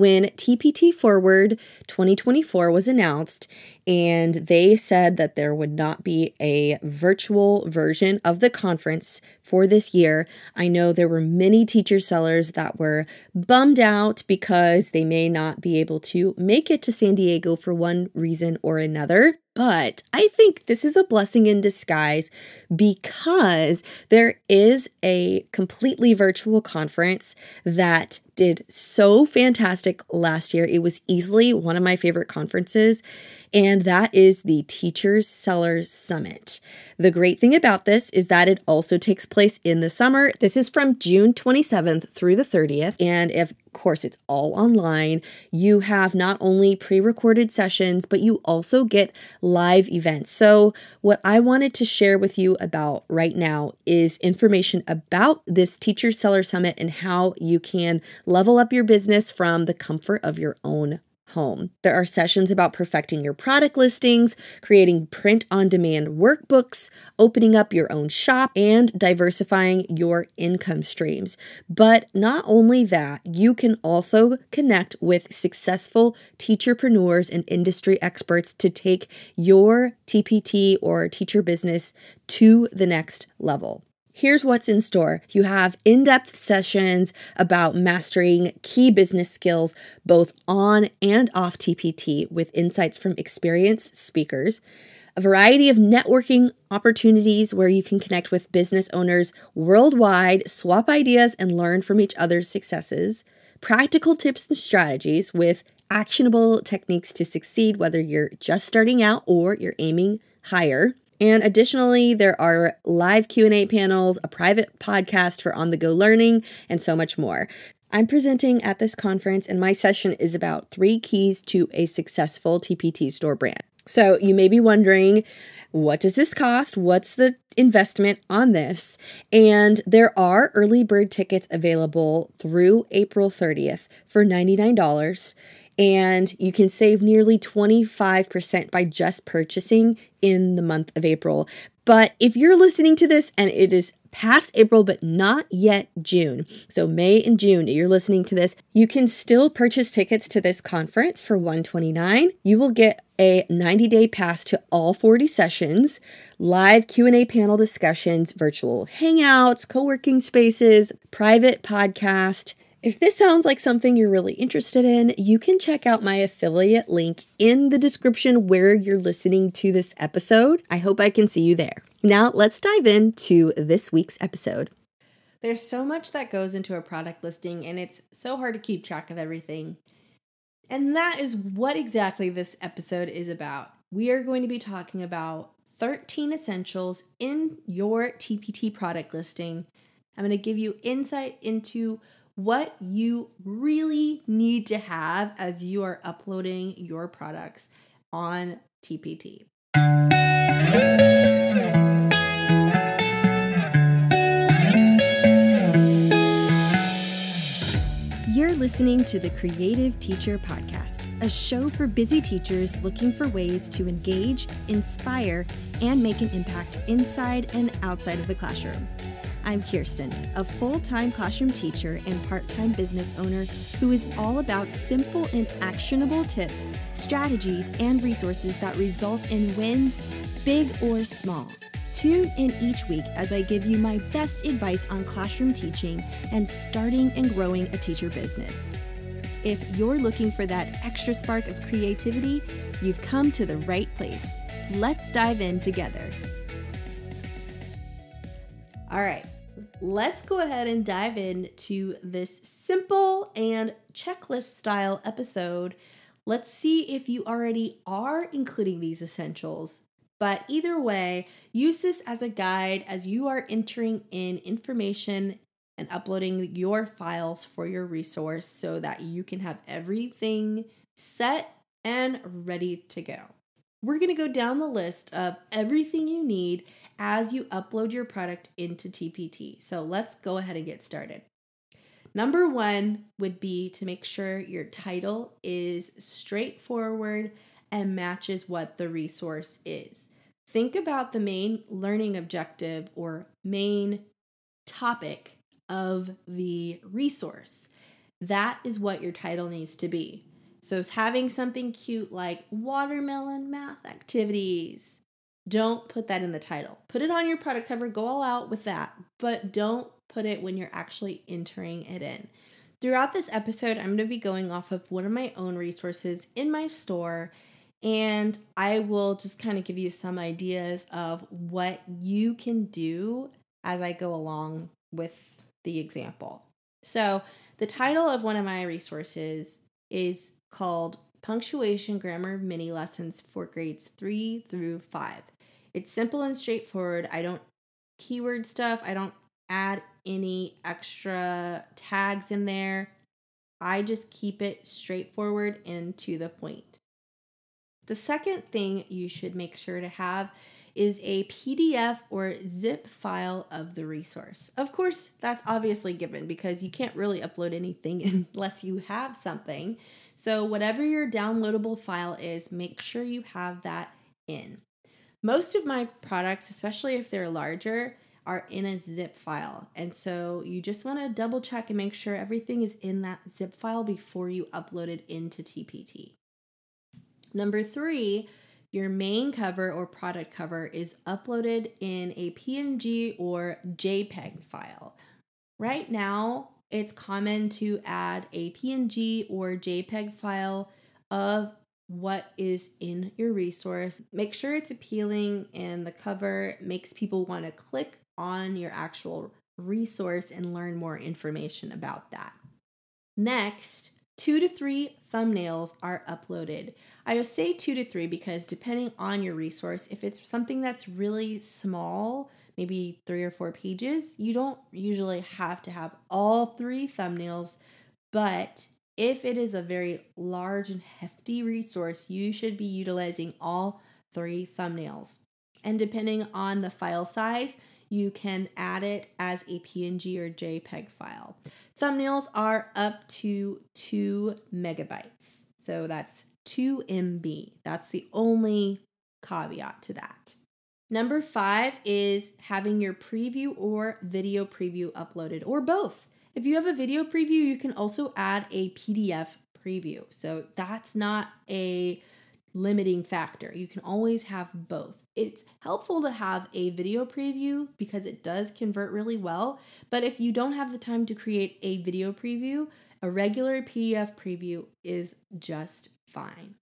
when TPT Forward 2024 was announced, and they said that there would not be a virtual version of the conference for this year. I know there were many teacher sellers that were bummed out because they may not be able to make it to San Diego for one reason or another. But I think this is a blessing in disguise because there is a completely virtual conference that did so fantastic last year. It was easily one of my favorite conferences and that is the Teachers Sellers Summit. The great thing about this is that it also takes place in the summer. This is from June 27th through the 30th, and if course it's all online, you have not only pre-recorded sessions, but you also get live events. So, what I wanted to share with you about right now is information about this Teacher Seller Summit and how you can level up your business from the comfort of your own home. There are sessions about perfecting your product listings, creating print on demand workbooks, opening up your own shop, and diversifying your income streams. But not only that, you can also connect with successful teacherpreneurs and industry experts to take your TPT or teacher business to the next level. Here's what's in store. You have in depth sessions about mastering key business skills, both on and off TPT, with insights from experienced speakers. A variety of networking opportunities where you can connect with business owners worldwide, swap ideas, and learn from each other's successes. Practical tips and strategies with actionable techniques to succeed, whether you're just starting out or you're aiming higher. And additionally, there are live Q&A panels, a private podcast for on-the-go learning, and so much more. I'm presenting at this conference and my session is about 3 keys to a successful TPT store brand. So, you may be wondering, what does this cost? What's the investment on this? And there are early bird tickets available through April 30th for $99 and you can save nearly 25% by just purchasing in the month of April. But if you're listening to this and it is past April but not yet June, so May and June, you're listening to this, you can still purchase tickets to this conference for 129. You will get a 90-day pass to all 40 sessions, live Q&A panel discussions, virtual hangouts, co-working spaces, private podcast, if this sounds like something you're really interested in, you can check out my affiliate link in the description where you're listening to this episode. I hope I can see you there. Now, let's dive into this week's episode. There's so much that goes into a product listing, and it's so hard to keep track of everything. And that is what exactly this episode is about. We are going to be talking about 13 essentials in your TPT product listing. I'm going to give you insight into what you really need to have as you are uploading your products on TPT. You're listening to the Creative Teacher Podcast, a show for busy teachers looking for ways to engage, inspire, and make an impact inside and outside of the classroom. I'm Kirsten, a full time classroom teacher and part time business owner who is all about simple and actionable tips, strategies, and resources that result in wins, big or small. Tune in each week as I give you my best advice on classroom teaching and starting and growing a teacher business. If you're looking for that extra spark of creativity, you've come to the right place. Let's dive in together. All right, let's go ahead and dive into this simple and checklist style episode. Let's see if you already are including these essentials. But either way, use this as a guide as you are entering in information and uploading your files for your resource so that you can have everything set and ready to go. We're going to go down the list of everything you need as you upload your product into TPT. So let's go ahead and get started. Number one would be to make sure your title is straightforward and matches what the resource is. Think about the main learning objective or main topic of the resource. That is what your title needs to be. So, having something cute like watermelon math activities, don't put that in the title. Put it on your product cover, go all out with that, but don't put it when you're actually entering it in. Throughout this episode, I'm going to be going off of one of my own resources in my store, and I will just kind of give you some ideas of what you can do as I go along with the example. So, the title of one of my resources is called Punctuation Grammar Mini Lessons for Grades 3 through 5. It's simple and straightforward. I don't keyword stuff, I don't add any extra tags in there. I just keep it straightforward and to the point. The second thing you should make sure to have is a PDF or zip file of the resource. Of course, that's obviously given because you can't really upload anything unless you have something. So, whatever your downloadable file is, make sure you have that in. Most of my products, especially if they're larger, are in a zip file. And so you just want to double check and make sure everything is in that zip file before you upload it into TPT. Number three, your main cover or product cover is uploaded in a PNG or JPEG file. Right now, it's common to add a PNG or JPEG file of what is in your resource. Make sure it's appealing and the cover makes people want to click on your actual resource and learn more information about that. Next, two to three thumbnails are uploaded. I would say two to three because depending on your resource, if it's something that's really small, maybe three or four pages, you don't usually have to have all three thumbnails. But if it is a very large and hefty resource, you should be utilizing all three thumbnails. And depending on the file size, you can add it as a PNG or JPEG file. Thumbnails are up to 2 megabytes. So that's 2 MB. That's the only caveat to that. Number five is having your preview or video preview uploaded, or both. If you have a video preview, you can also add a PDF preview. So that's not a limiting factor. You can always have both. It's helpful to have a video preview because it does convert really well. But if you don't have the time to create a video preview, a regular PDF preview is just fine.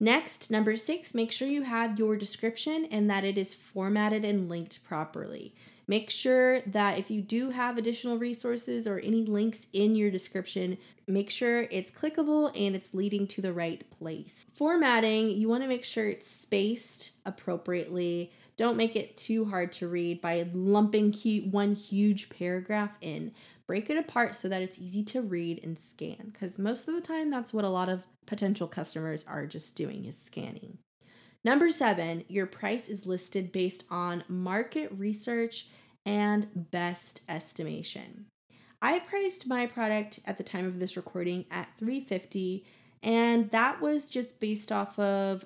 Next, number six, make sure you have your description and that it is formatted and linked properly. Make sure that if you do have additional resources or any links in your description, make sure it's clickable and it's leading to the right place. Formatting, you want to make sure it's spaced appropriately. Don't make it too hard to read by lumping one huge paragraph in. Break it apart so that it's easy to read and scan because most of the time that's what a lot of potential customers are just doing is scanning. Number seven, your price is listed based on market research and best estimation. I priced my product at the time of this recording at 350 and that was just based off of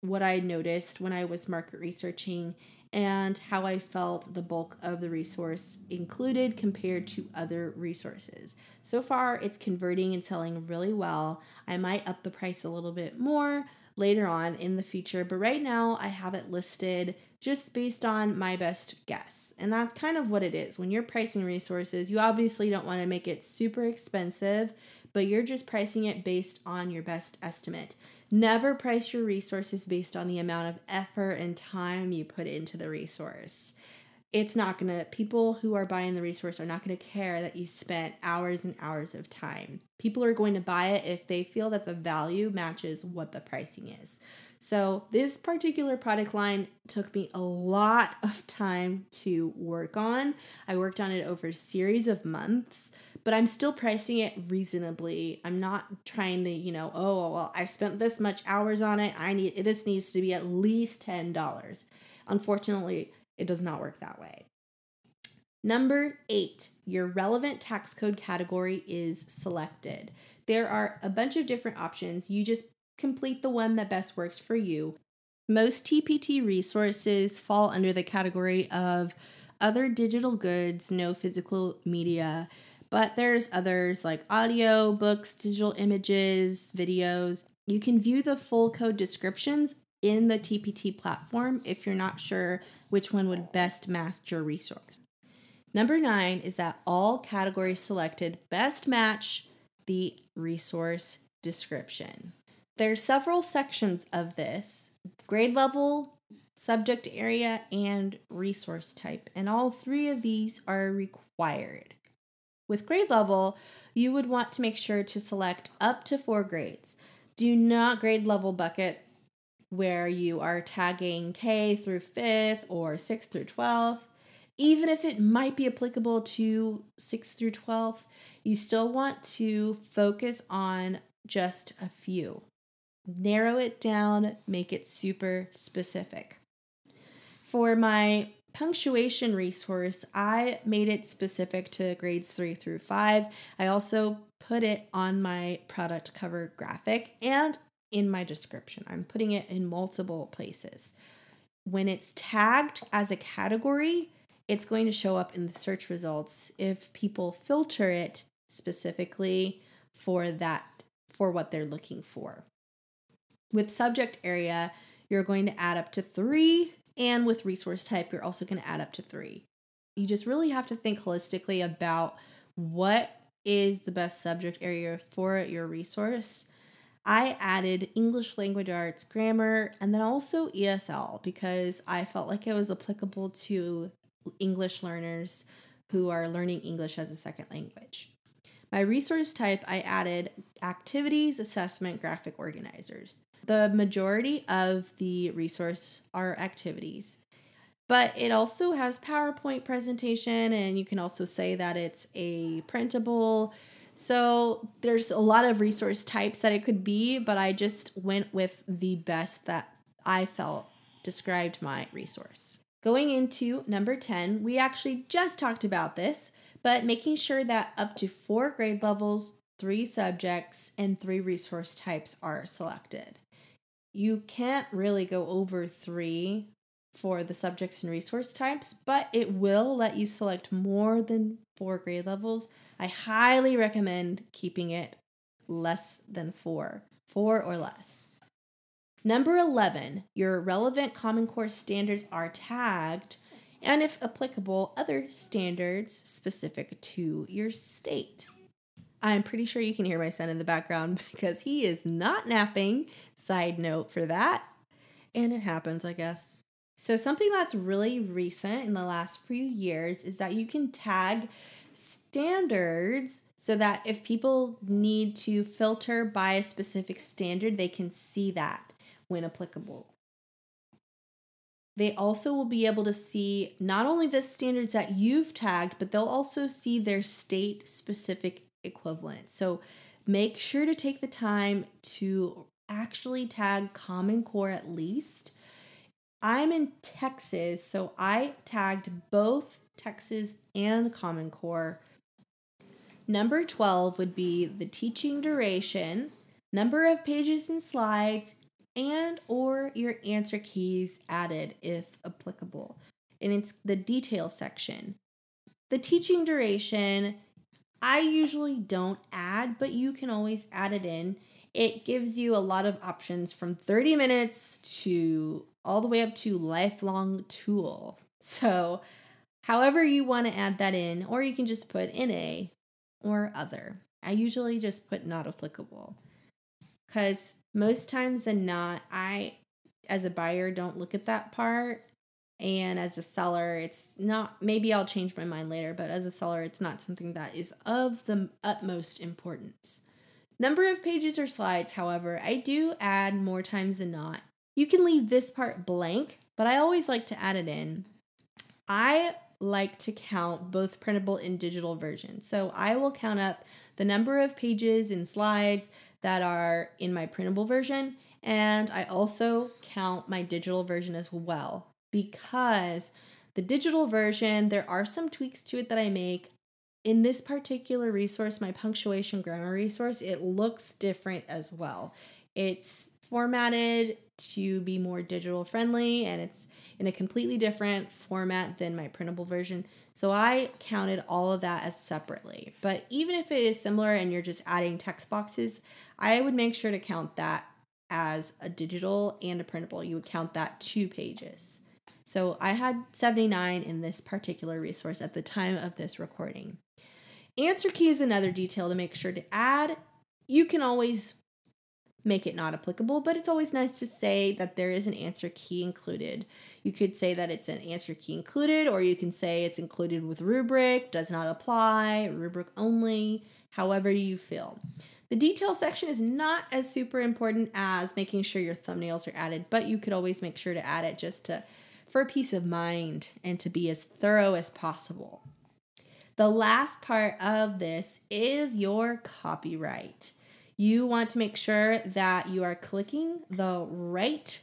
what I noticed when I was market researching and how I felt the bulk of the resource included compared to other resources. So far, it's converting and selling really well. I might up the price a little bit more, later on in the future, but right now I have it listed just based on my best guess. And that's kind of what it is. When you're pricing resources, you obviously don't want to make it super expensive, but you're just pricing it based on your best estimate. Never price your resources based on the amount of effort and time you put into the resource it's not going to, people who are buying the resource are not going to care that you spent hours and hours of time. People are going to buy it if they feel that the value matches what the pricing is. So, this particular product line took me a lot of time to work on. I worked on it over a series of months, but I'm still pricing it reasonably. I'm not trying to, you know, oh, well, I spent this much hours on it. I need this needs to be at least $10. Unfortunately, it does not work that way. Number eight, your relevant tax code category is selected. There are a bunch of different options. You just complete the one that best works for you. Most TPT resources fall under the category of other digital goods, no physical media. But there's others like audio, books, digital images, videos. You can view the full code descriptions in the TPT platform if you're not sure which one would best match your resource. Number nine is that all categories selected best match the resource description. There's several sections of this grade level, subject area, and resource type, and all three of these are required. With grade level, you would want to make sure to select up to four grades. Do not grade level bucket where you are tagging K through 5th or 6th through 12th. Even if it might be applicable to 6th through 12th, you still want to focus on just a few. Narrow it down, make it super specific. For my punctuation resource, I made it specific to grades three through five. I also put it on my product cover graphic and in my description. I'm putting it in multiple places. When it's tagged as a category, it's going to show up in the search results if people filter it specifically for that for what they're looking for. With subject area, you're going to add up to 3 and with resource type, you're also going to add up to 3. You just really have to think holistically about what is the best subject area for your resource I added English language arts, grammar, and then also ESL because I felt like it was applicable to English learners who are learning English as a second language. My resource type, I added activities, assessment, graphic organizers. The majority of the resource are activities, but it also has PowerPoint presentation, and you can also say that it's a printable so there's a lot of resource types that it could be, but I just went with the best that I felt described my resource. Going into number 10, we actually just talked about this, but making sure that up to four grade levels, three subjects, and three resource types are selected. You can't really go over three for the subjects and resource types, but it will let you select more than four grade levels I highly recommend keeping it less than four, four or less. Number 11, your relevant Common Core standards are tagged, and if applicable, other standards specific to your state. I'm pretty sure you can hear my son in the background because he is not napping. Side note for that. And it happens, I guess. So, something that's really recent in the last few years is that you can tag standards so that if people need to filter by a specific standard, they can see that when applicable. They also will be able to see not only the standards that you've tagged, but they'll also see their state specific equivalent. So make sure to take the time to actually tag Common Core at least. I'm in Texas, so I tagged both Texas, and Common Core. Number 12 would be the teaching duration, number of pages and slides, and or your answer keys added if applicable. And it's the detail section. The teaching duration, I usually don't add, but you can always add it in. It gives you a lot of options from 30 minutes to all the way up to lifelong tool. So however you want to add that in, or you can just put NA or other. I usually just put not applicable because most times than not, I, as a buyer, don't look at that part. And as a seller, it's not, maybe I'll change my mind later, but as a seller, it's not something that is of the utmost importance. Number of pages or slides, however, I do add more times than not. You can leave this part blank, but I always like to add it in. I like to count both printable and digital versions. So I will count up the number of pages and slides that are in my printable version, and I also count my digital version as well because the digital version, there are some tweaks to it that I make. In this particular resource, my punctuation grammar resource, it looks different as well. It's formatted to be more digital friendly and it's in a completely different format than my printable version. So I counted all of that as separately. But even if it is similar and you're just adding text boxes, I would make sure to count that as a digital and a printable. You would count that two pages. So I had 79 in this particular resource at the time of this recording. Answer key is another detail to make sure to add. You can always make it not applicable, but it's always nice to say that there is an answer key included. You could say that it's an answer key included, or you can say it's included with rubric, does not apply, rubric only, however you feel. The detail section is not as super important as making sure your thumbnails are added, but you could always make sure to add it just to for peace of mind and to be as thorough as possible. The last part of this is your copyright you want to make sure that you are clicking the right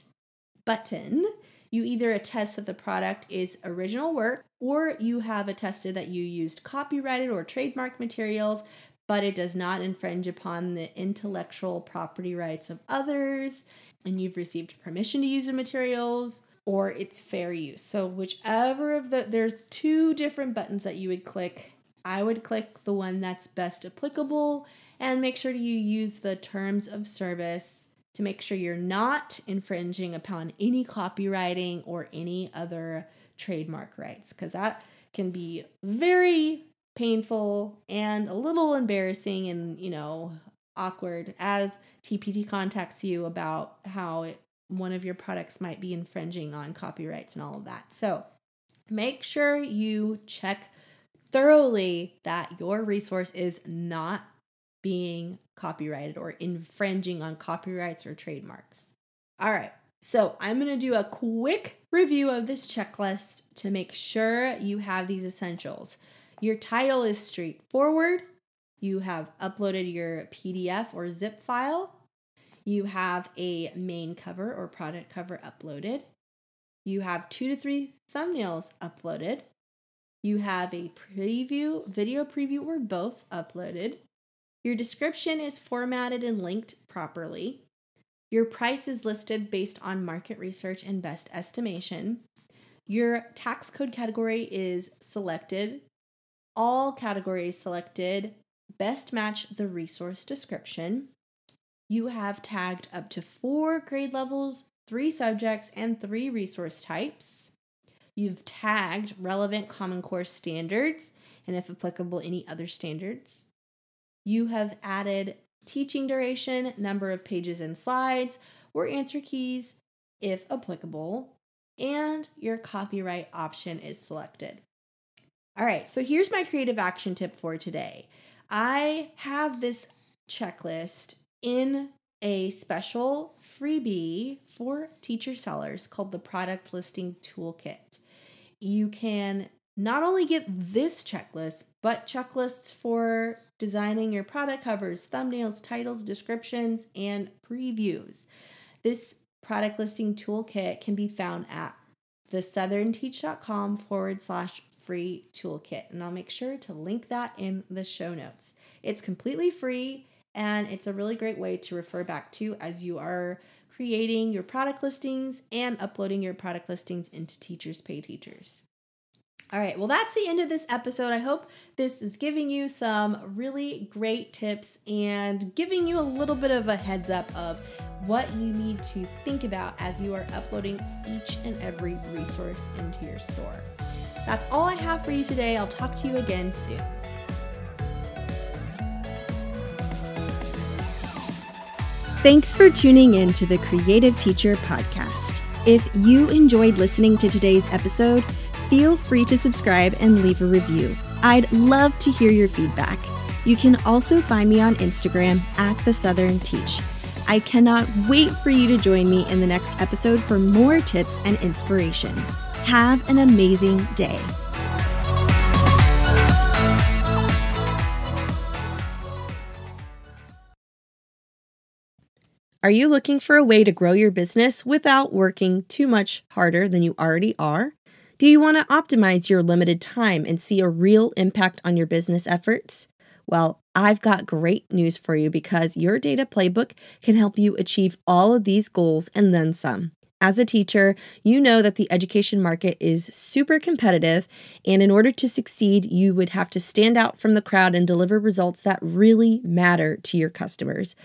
button. You either attest that the product is original work or you have attested that you used copyrighted or trademark materials, but it does not infringe upon the intellectual property rights of others, and you've received permission to use the materials or it's fair use. So, whichever of the, there's two different buttons that you would click. I would click the one that's best applicable and make sure you use the terms of service to make sure you're not infringing upon any copywriting or any other trademark rights because that can be very painful and a little embarrassing and you know awkward as TPT contacts you about how it, one of your products might be infringing on copyrights and all of that. So make sure you check thoroughly that your resource is not being copyrighted or infringing on copyrights or trademarks. All right, so I'm gonna do a quick review of this checklist to make sure you have these essentials. Your title is straightforward. You have uploaded your PDF or zip file. You have a main cover or product cover uploaded. You have two to three thumbnails uploaded. You have a preview, video preview, or both uploaded. Your description is formatted and linked properly. Your price is listed based on market research and best estimation. Your tax code category is selected. All categories selected. Best match the resource description. You have tagged up to four grade levels, three subjects, and three resource types. You've tagged relevant Common Core standards and, if applicable, any other standards. You have added teaching duration, number of pages and slides, or answer keys if applicable, and your copyright option is selected. All right, so here's my creative action tip for today. I have this checklist in a special freebie for teacher sellers called the Product Listing Toolkit. You can not only get this checklist, but checklists for designing your product covers, thumbnails, titles, descriptions, and previews. This product listing toolkit can be found at thesouthernteach.com forward slash free toolkit. And I'll make sure to link that in the show notes. It's completely free and it's a really great way to refer back to as you are creating your product listings and uploading your product listings into Teachers Pay Teachers. All right, well, that's the end of this episode. I hope this is giving you some really great tips and giving you a little bit of a heads up of what you need to think about as you are uploading each and every resource into your store. That's all I have for you today. I'll talk to you again soon. Thanks for tuning in to the Creative Teacher Podcast. If you enjoyed listening to today's episode, feel free to subscribe and leave a review. I'd love to hear your feedback. You can also find me on Instagram at The Southern Teach. I cannot wait for you to join me in the next episode for more tips and inspiration. Have an amazing day. Are you looking for a way to grow your business without working too much harder than you already are? Do you want to optimize your limited time and see a real impact on your business efforts? Well, I've got great news for you because your data playbook can help you achieve all of these goals and then some. As a teacher, you know that the education market is super competitive, and in order to succeed, you would have to stand out from the crowd and deliver results that really matter to your customers.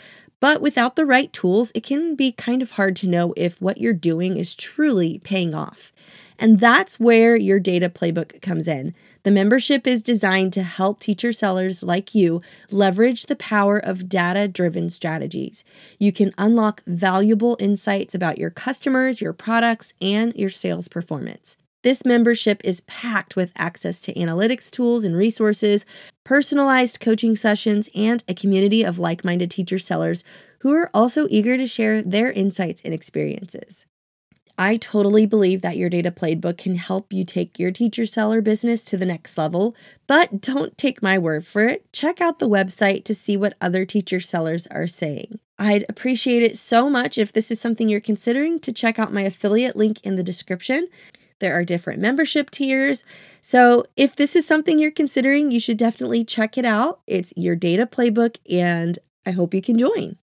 But without the right tools, it can be kind of hard to know if what you're doing is truly paying off. And that's where your data playbook comes in. The membership is designed to help teacher sellers like you leverage the power of data driven strategies. You can unlock valuable insights about your customers, your products, and your sales performance. This membership is packed with access to analytics tools and resources, personalized coaching sessions, and a community of like minded teacher sellers who are also eager to share their insights and experiences. I totally believe that your data playbook can help you take your teacher seller business to the next level, but don't take my word for it. Check out the website to see what other teacher sellers are saying. I'd appreciate it so much if this is something you're considering to check out my affiliate link in the description. There are different membership tiers. So, if this is something you're considering, you should definitely check it out. It's your data playbook, and I hope you can join.